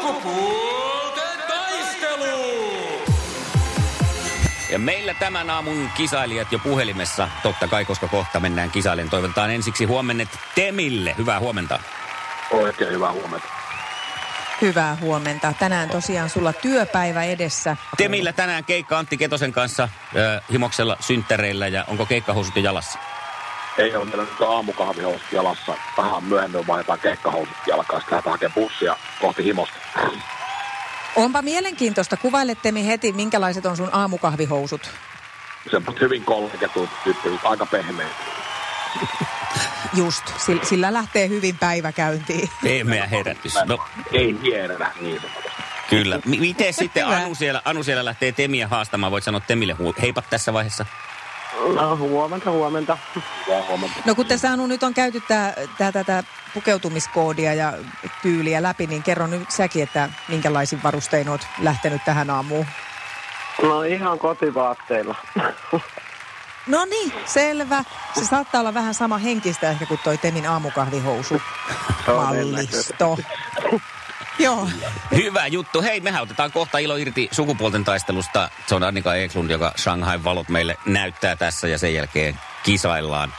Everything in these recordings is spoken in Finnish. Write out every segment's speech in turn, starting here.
Sukupuolten taistelu! Ja meillä tämän aamun kisailijat jo puhelimessa, totta kai, koska kohta mennään kisailen. Toivotetaan ensiksi huomennet Temille. Hyvää huomenta. Oikein hyvää huomenta. Hyvää huomenta. Tänään tosiaan sulla työpäivä edessä. Temillä tänään keikka Antti Ketosen kanssa äh, himoksella synttäreillä ja onko keikkahousut jo jalassa? Ei ole meillä nyt aamukahvihousut jalassa. Vähän myöhemmin vaihdetaan keikkahousut jalkaan. Sitten lähdetään hakemaan bussia kohti himosta. Onpa mielenkiintoista. Kuvaile Temi heti, minkälaiset on sun aamukahvihousut. Semmoiset hyvin kolmiketut tyyppiset, aika pehmeät. Just, sillä, sillä lähtee hyvin päivä käyntiin. Pehmeä herätys. No, Ei hieretä niin sanotusti. kyllä. M- miten sitten. Anu siellä, Anu siellä lähtee Temiä haastamaan? Voit sanoa Temille heipat tässä vaiheessa. No, huomenta, huomenta. Hyvää huomenta. No kun tässä Anu nyt on käyty tää, tää, tätä pukeutumiskoodia ja tyyliä läpi, niin kerro nyt säkin, että minkälaisin varustein oot lähtenyt tähän aamuun. No ihan kotivaatteilla. No niin, selvä. Se saattaa olla vähän sama henkistä ehkä kuin toi Temin aamukahvihousu mallisto. Joo. Hyvä juttu. Hei, mehän otetaan kohta ilo irti sukupuolten taistelusta. Se on Annika Eklund, joka Shanghai valot meille näyttää tässä ja sen jälkeen kisaillaan.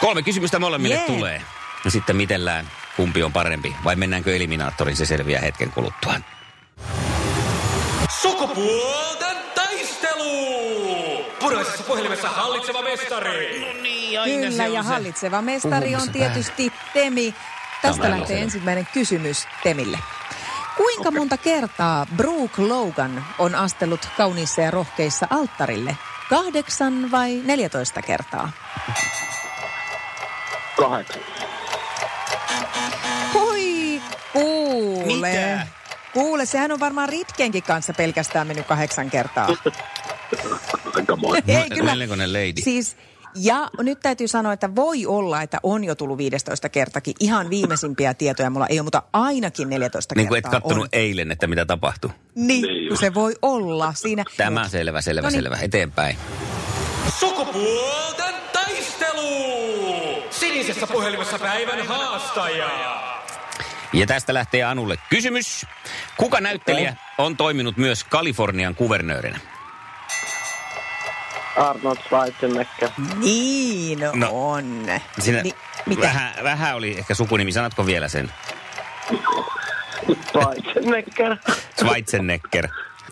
Kolme kysymystä molemmille Jee. tulee. Ja sitten mitellään, kumpi on parempi. Vai mennäänkö eliminaattoriin, se selviää hetken kuluttua. Sukupuolten taistelu! Punaisessa puhelimessa hallitseva mestari! No niin, Kyllä, ja hallitseva mestari on Puhumassa tietysti Temi. Tästä lähtee selvä. ensimmäinen kysymys Temille. Kuinka monta kertaa Brooke Logan on astellut kauniissa ja rohkeissa alttarille? Kahdeksan vai 14 kertaa? Kahdeksan. Hui, kuule. Mitä? Kuule, sehän on varmaan Ritkenkin kanssa pelkästään mennyt kahdeksan kertaa. Aika moi. Ei kyllä. Melkoinen lady. Siis, ja nyt täytyy sanoa, että voi olla, että on jo tullut 15 kertakin. Ihan viimeisimpiä tietoja mulla ei ole, mutta ainakin 14 Niin kuin et kertaa kattonut on. eilen, että mitä tapahtui. Niin, Niin se voi olla siinä. Tämä selvä, selvä, Noniin. selvä. Eteenpäin. Sukupuolten taistelu! Sinisessä puhelimessa päivän haastaja! Ja tästä lähtee Anulle kysymys. Kuka näyttelijä on toiminut myös Kalifornian kuvernöörinä? Arnold Schwarzenegger. Niin No. on. Siinä Ni, mitä? vähän, vähän oli ehkä sukunimi. Sanotko vielä sen? Schwarzenegger. Schwarzenegger.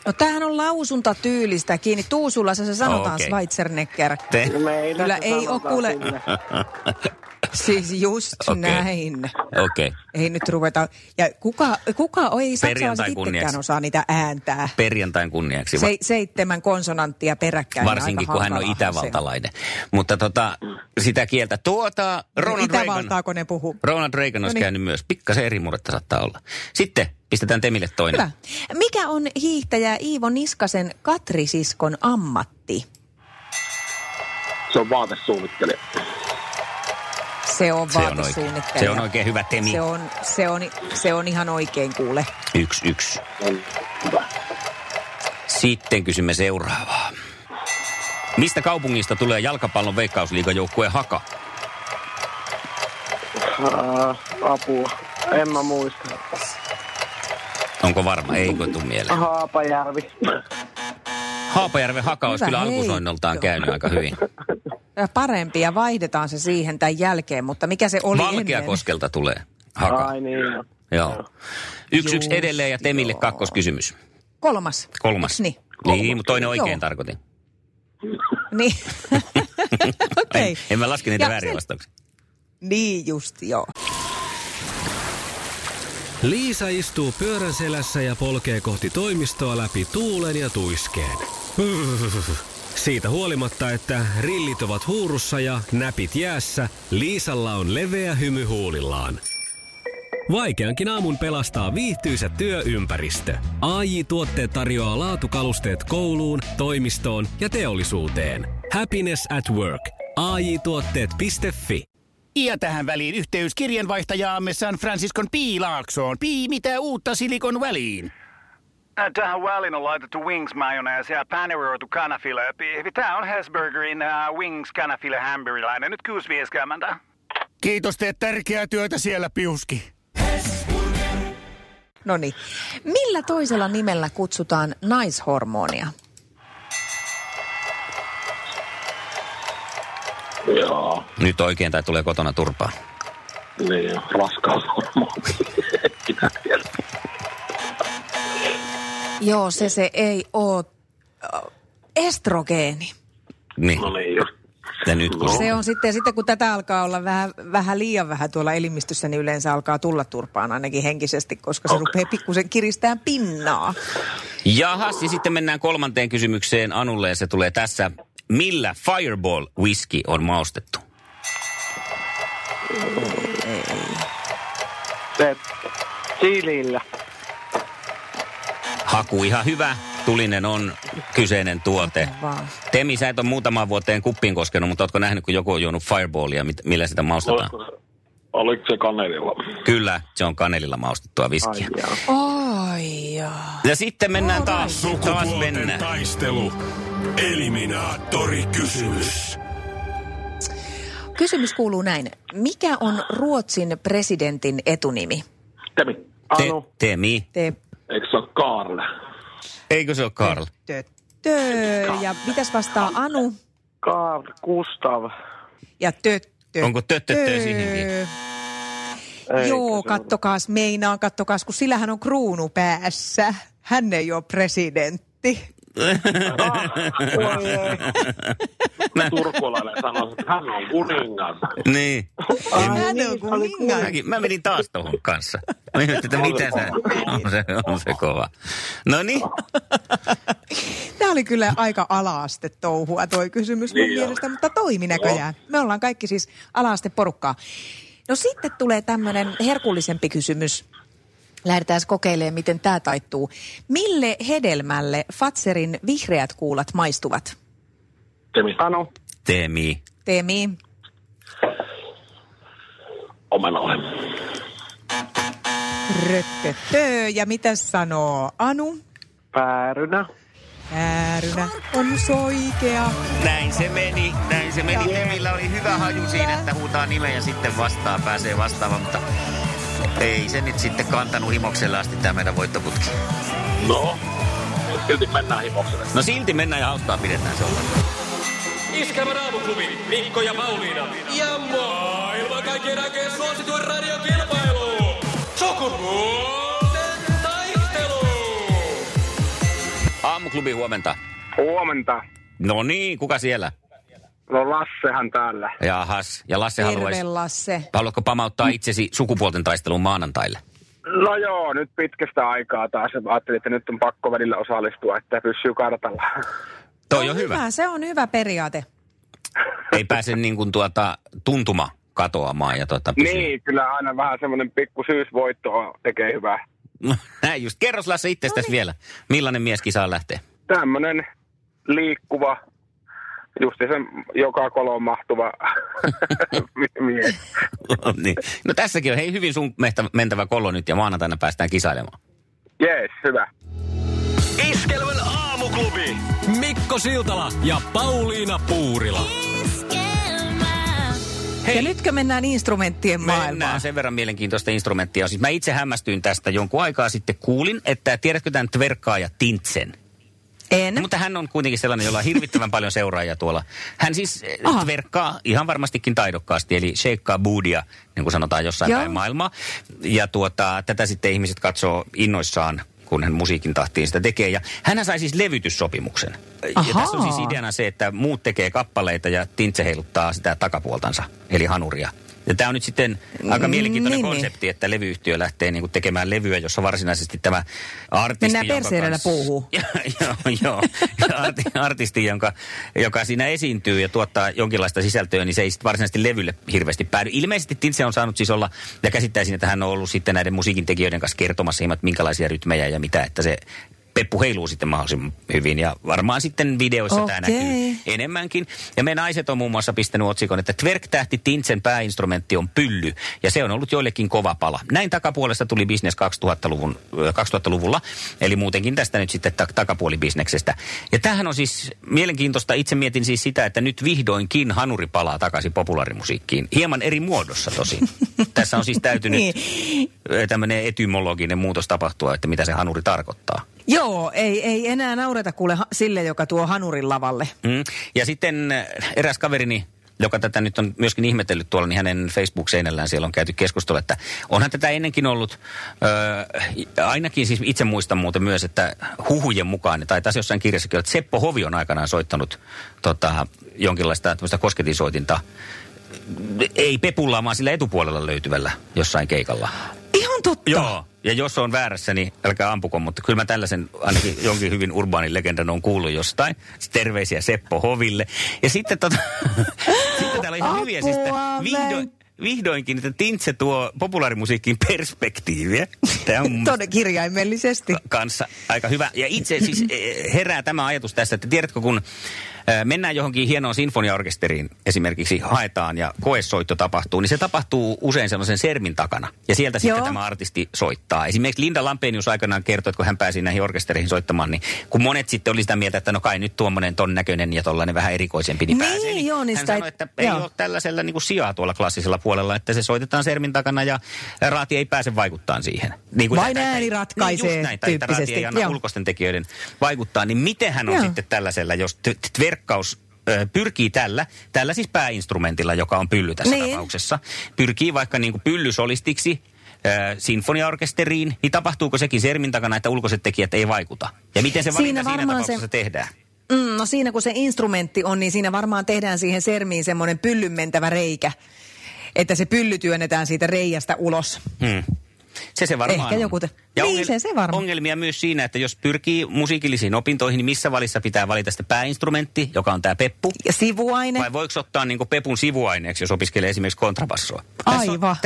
No tämähän on lausuntatyylistä kiinni. Tuusulassa se sanotaan Okei. okay. Schweizernecker. Te? Meillä Kyllä ei oo sanotaan kuule-. Siis just Okei. okay. näin. Okei. Okay. Ei nyt ruveta. Ja kuka, kuka ei saksalaiset itsekään osaa niitä ääntää. Perjantain kunniaksi. Se, seitsemän konsonanttia peräkkäin. Varsinkin kun hän on hankalaa se itävaltalainen. Mutta tota, sitä kieltä. Tuota, Ronald Reagan, Itävaltaako ne puhuu? Ronald Reagan olisi No niin. käynyt myös. Pikkasen eri murretta saattaa olla. Sitten pistetään Temille toinen. Hyvä. Mikä on hiihtäjä Iivo Niskasen Katrisiskon ammatti? Se on vaatesuunnittelija. Se on vaatesuunnittelija. se on oikein hyvä Temi. Se on, se, on, se on ihan oikein kuule. Yksi, yksi. Sitten kysymme seuraavaa. Mistä kaupungista tulee jalkapallon veikkausliigajoukkue Haka? Aa, apua. En mä muista. Onko varma? Eikö tuu mieleen? Haapajärvi. Haapajärven Haka olisi Hyvä kyllä alkusoinnoltaan käynyt aika hyvin. Parempi ja vaihdetaan se siihen tämän jälkeen, mutta mikä se oli ennen? Valkeakoskelta tulee Haka. Ai niin. joo. Joo. Yksi yksi edelleen ja Temille joo. kakkoskysymys. Kolmas. Kolmas. Niin. Niin, mutta toinen oikein Joo. tarkoitin. Niin. Okei. En, en mä laske niitä Ja väärin se- vastauksia. Niin just, joo. Liisa istuu pyörän selässä ja polkee kohti toimistoa läpi tuulen ja tuiskeen. Siitä huolimatta, että rillit ovat huurussa ja näpit jäässä, Liisalla on leveä hymy huulillaan. Vaikeankin aamun pelastaa viihtyisä työympäristö. AI Tuotteet tarjoaa laatukalusteet kouluun, toimistoon ja teollisuuteen. Happiness at work. AI Tuotteet.fi Ja tähän väliin yhteys kirjanvaihtajaamme San Franciscon Piilaaksoon. Pii, mitä uutta Silikon väliin? Äh, Tähän väliin on laitettu wings mayonnaise ja paneroitu kanafila. Tämä on Hesburgerin uh, wings kanafila hamburilainen. Nyt 6.50. Kiitos, teet tärkeää työtä siellä, Piuski. No niin. Millä toisella nimellä kutsutaan naishormonia? Joo, Nyt oikein tai tulee kotona turpaa. niin raskaushormoni. Joo, se se ei ole estrogeeni. Niin. No niin, just. Ja nyt kun... Se on sitten, sitten kun tätä alkaa olla vähän, vähän liian vähän tuolla elimistössä, niin yleensä alkaa tulla turpaan ainakin henkisesti, koska se Okei. rupeaa pikkusen kiristään pinnaa. Jahas, ja sitten mennään kolmanteen kysymykseen Anulle, ja se tulee tässä. Millä Fireball whisky on maustettu? Chilillä. Haku ihan hyvä. Tulinen on kyseinen tuote. Temi, sä et ole muutamaan vuoteen kuppiin koskenut, mutta ootko nähnyt, kun joku on juonut Fireballia, millä sitä maustetaan? Oliko se kanelilla? Kyllä, se on kanelilla maustettua Ai viskiä. Ai jaa. Ja sitten mennään taas, taas Sukupuolten mennään. taistelu. Eliminaattori kysymys. Kysymys kuuluu näin. Mikä on Ruotsin presidentin etunimi? Temi, Te, Anu. Temi, Te, eikö se Karl? eikö se ole Karl? tö, tö. Ja mitäs vastaa Anu? Karl Gustav. Ja tö, tö, Onko töttöttö siihenkin? Eikö Joo, kattokaas, meinaan, kattokaas, kun sillähän on kruunu päässä. Hän ei ole presidentti. Turkulainen sanoi, että hän on kuningas. Niin. Ai Hän niin, on se kuningas. Mäkin, mä menin taas tuohon kanssa. Mä että mitä sä... On se, on se kova. No niin. Tämä oli kyllä aika ala-aste touhua toi kysymys mun Niin on. mielestä, mutta toimi näköjään. Me ollaan kaikki siis ala-aste porukkaa. No sitten tulee tämmöinen herkullisempi kysymys. Lähdetään kokeilemaan, miten tämä taittuu. Mille hedelmälle Fatserin vihreät kuulat maistuvat? Temi, Anu. Temi. Temi. omenalle. Röttötö. Ja mitä sanoo Anu? Päärynä. Äärynä on soikea. Näin se meni, näin se meni. Temillä oli hyvä haju siinä, että huutaa nimeä ja sitten vastaa, pääsee vastaamaan, mutta ei se nyt sitten kantanut himokselle asti tämä meidän voittoputki. No, silti mennään himokselle. No silti mennään ja hauskaa pidetään se on. Iskävä raamuklubi, Mikko ja Pauliina. Ja maailman kaikkien aikeen suosituen radiokilpailu. Sukupuolten taistelu. Aamuklubi huomenta. Huomenta. No niin, kuka siellä? No Lassehan täällä. Jahas. Ja Lasse haluaisi... Terve Lasse. Haluatko pamauttaa itsesi sukupuolten taisteluun maanantaille? No joo, nyt pitkästä aikaa taas. Ajattelin, että nyt on pakko välillä osallistua, että pysyy kartalla. Toi on hyvä. Se on hyvä periaate. Ei pääse niin kuin tuota tuntuma katoamaan ja tuota pysyy. Niin, kyllä aina vähän semmoinen pikku syysvoitto tekee hyvää. No, näin just. Kerros Lasse itsestäsi vielä. Millainen mies kisaa lähtee? Tämmöinen liikkuva, just se joka kolon mahtuva mies. niin. No tässäkin on hei hyvin sun mehtä, mentävä kolo nyt ja maanantaina päästään kisailemaan. Jees, hyvä. Iskelmän aamuklubi. Mikko Siltala ja Pauliina Puurila. Hei. Ja nytkö mennään instrumenttien maailmaan? Mennään sen verran mielenkiintoista instrumenttia. Siis mä itse hämmästyin tästä jonkun aikaa sitten. Kuulin, että tiedätkö tämän tverkkaaja Tintsen? En. No, mutta hän on kuitenkin sellainen, jolla on hirvittävän paljon seuraajia tuolla. Hän siis eh, Aha. tverkkaa ihan varmastikin taidokkaasti, eli sheikkaa boodia, niin kuin sanotaan jossain Joo. päin maailmaa. Ja tuota, tätä sitten ihmiset katsoo innoissaan, kun hän musiikin tahtiin sitä tekee. Ja hän sai siis levytyssopimuksen. Ja tässä on siis ideana se, että muut tekee kappaleita ja Tintse heiluttaa sitä takapuoltansa, eli hanuria. Ja tämä on nyt sitten aika Mm, mielenkiintoinen niin, niin. konsepti, että levyyhtiö lähtee niinku tekemään levyä, jossa varsinaisesti tämä artisti... Mennään jonka perseedellä kanssa- puuhun. joo, joo. Arti, artisti, jonka, joka siinä esiintyy ja tuottaa jonkinlaista sisältöä, niin se ei sitten varsinaisesti levylle hirveästi päädy. Ilmeisesti Tintse on saanut siis olla, ja käsittäisin, että hän on ollut sitten näiden musiikin tekijöiden kanssa kertomassa hieman, että minkälaisia rytmejä ja mitä, että se Peppu heiluu sitten mahdollisimman hyvin ja varmaan sitten videoissa tämä Okei. näkyy enemmänkin. Ja me naiset on muun muassa pistänyt otsikon, että Twerk-tähti Tintsen pääinstrumentti on pylly ja se on ollut joillekin kova pala. Näin takapuolesta tuli business 2000-luvun, ö, 2000-luvulla, eli muutenkin tästä nyt sitten ta- takapuolibisneksestä. Ja tämähän on siis mielenkiintoista. Itse mietin siis sitä, että nyt vihdoinkin hanuri palaa takaisin populaarimusiikkiin. Hieman eri muodossa tosi. Tässä on siis täytynyt Niin. tämmöinen etymologinen muutos tapahtua, että mitä se hanuri tarkoittaa. Joo, ei, ei enää naureta kuule ha- sille, joka tuo hanurin lavalle. Mm. Ja sitten äh, eräs kaverini, joka tätä nyt on myöskin ihmetellyt tuolla, niin hänen Facebook-seinällään siellä on käyty keskustelua, että onhan tätä ennenkin ollut, ö, ainakin siis itse muistan muuten myös, että huhujen mukaan, tai taas jossain kirjassakin, että Seppo Hovi on aikanaan soittanut tota, jonkinlaista tämmöistä kosketinsoitinta, ei pepulla, vaan sillä etupuolella löytyvällä jossain keikalla. Totta. Joo, ja jos on väärässä, niin älkää ampuko, mutta kyllä mä tällaisen ainakin jonkin hyvin urbaanin legendan on kuullut jostain. Terveisiä Seppo Hoville. Ja sitten tota, sitten täällä on ihan hyviä, siis Apua, vihdoin, vihdoinkin, että Tintse tuo populaarimusiikkiin perspektiiviä. Tämä on Todella kirjaimellisesti. kanssa aika hyvä. Ja itse siis eh, herää tämä ajatus tässä, että tiedätkö kun mennään johonkin hienoon sinfoniaorkesteriin esimerkiksi haetaan ja koesoitto tapahtuu, niin se tapahtuu usein sellaisen sermin takana. Ja sieltä sitten Joo. tämä artisti soittaa. Esimerkiksi Linda Lampenius aikanaan kertoi, että kun hän pääsi näihin orkestereihin soittamaan, niin kun monet sitten oli sitä mieltä, että no kai nyt tuommoinen ton näköinen ja tollainen vähän erikoisempi, niin, Niin, pääsee. joo, niin hän sitä sanoi, että ei joo. ole tällaisella niin kuin sijaa tuolla klassisella puolella, että se soitetaan sermin takana ja raati ei pääse vaikuttaa siihen. Niin Vain tai- tai- ääni ratkaisee niin just näin, tai että raati ei anna joo. ulkoisten tekijöiden vaikuttaa, niin miten hän on Joo. sitten tällaisella, jos t- tverkkaus ö, pyrkii tällä, tällä siis pääinstrumentilla, joka on pylly tässä Niin. tapauksessa, pyrkii vaikka niin kuin pyllysolistiksi sinfoniaorkesteriin, niin tapahtuuko sekin sermin takana, että ulkoiset tekijät ei vaikuta? Ja miten se Siinä valinta siinä, varmaan tapauksessa se- tehdään? Mm, no siinä kun se instrumentti on, niin siinä varmaan tehdään siihen sermiin semmoinen pyllyn mentävä reikä. Että se pylly työnnetään siitä reiästä ulos. Hmm. Se se varmaan Ehkä on. joku te- Niin, se se varmaan. Ongelmia myös siinä, että jos pyrkii musiikillisiin opintoihin, niin missä valissa pitää valita sitä pääinstrumentti, joka on tämä peppu? Ja sivuaine. Vai voiko ottaa niin pepun sivuaineeksi, jos opiskelee esimerkiksi kontrabassoa? Aivan.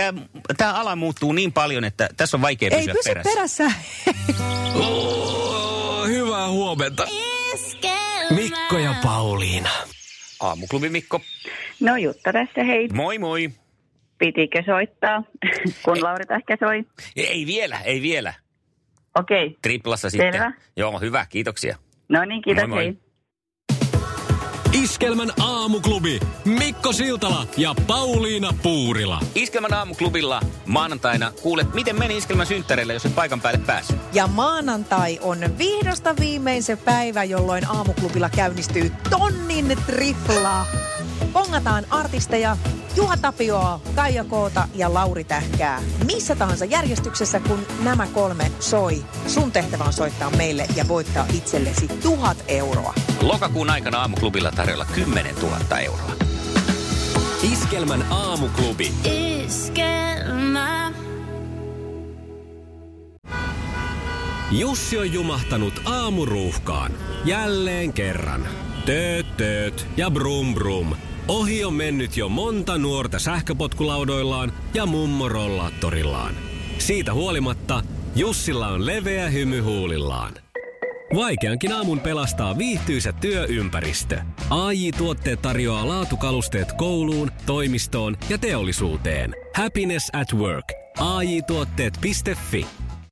Tämä ala muuttuu niin paljon, että tässä on vaikea Ei pysyä pysy perässä. perässä. Oh, hyvää huomenta. Mikko ja Pauliina. Aamuklubi Mikko. No Jutta tässä, hei. Moi moi. Pitikö soittaa, kun Lauri ehkä soi? Ei vielä, ei vielä. Okei. Okay. Triplassa sitten. Selvä. Joo, hyvä, kiitoksia. No niin, kiitos, Moi, moi. Iskelmän aamuklubi. Mikko Siltala ja Pauliina Puurila. Iskelmän aamuklubilla maanantaina kuulet, miten meni Iskelmän synttäreille, jos et paikan päälle päässyt. Ja maanantai on vihdosta viimein se päivä, jolloin aamuklubilla käynnistyy tonnin tripla. Pongataan artisteja Juha Tapioa, Kaija Koota ja Lauri Tähkää. Missä tahansa järjestyksessä, kun nämä kolme soi. Sun tehtävä on soittaa meille ja voittaa itsellesi tuhat euroa. Lokakuun aikana aamuklubilla tarjolla 10 000 euroa. Iskelmän aamuklubi. Jussi on jumahtanut aamuruuhkaan. Jälleen kerran. Tööt, tööt ja brum brum. Ohi on mennyt jo monta nuorta sähköpotkulaudoillaan ja mummorollaattorillaan. Siitä huolimatta Jussilla on leveä hymy huulillaan. Vaikeankin aamun pelastaa viihtyisä työympäristö. AI Tuotteet tarjoaa laatukalusteet kouluun, toimistoon ja teollisuuteen. Happiness at work. AJ-tuotteet.fi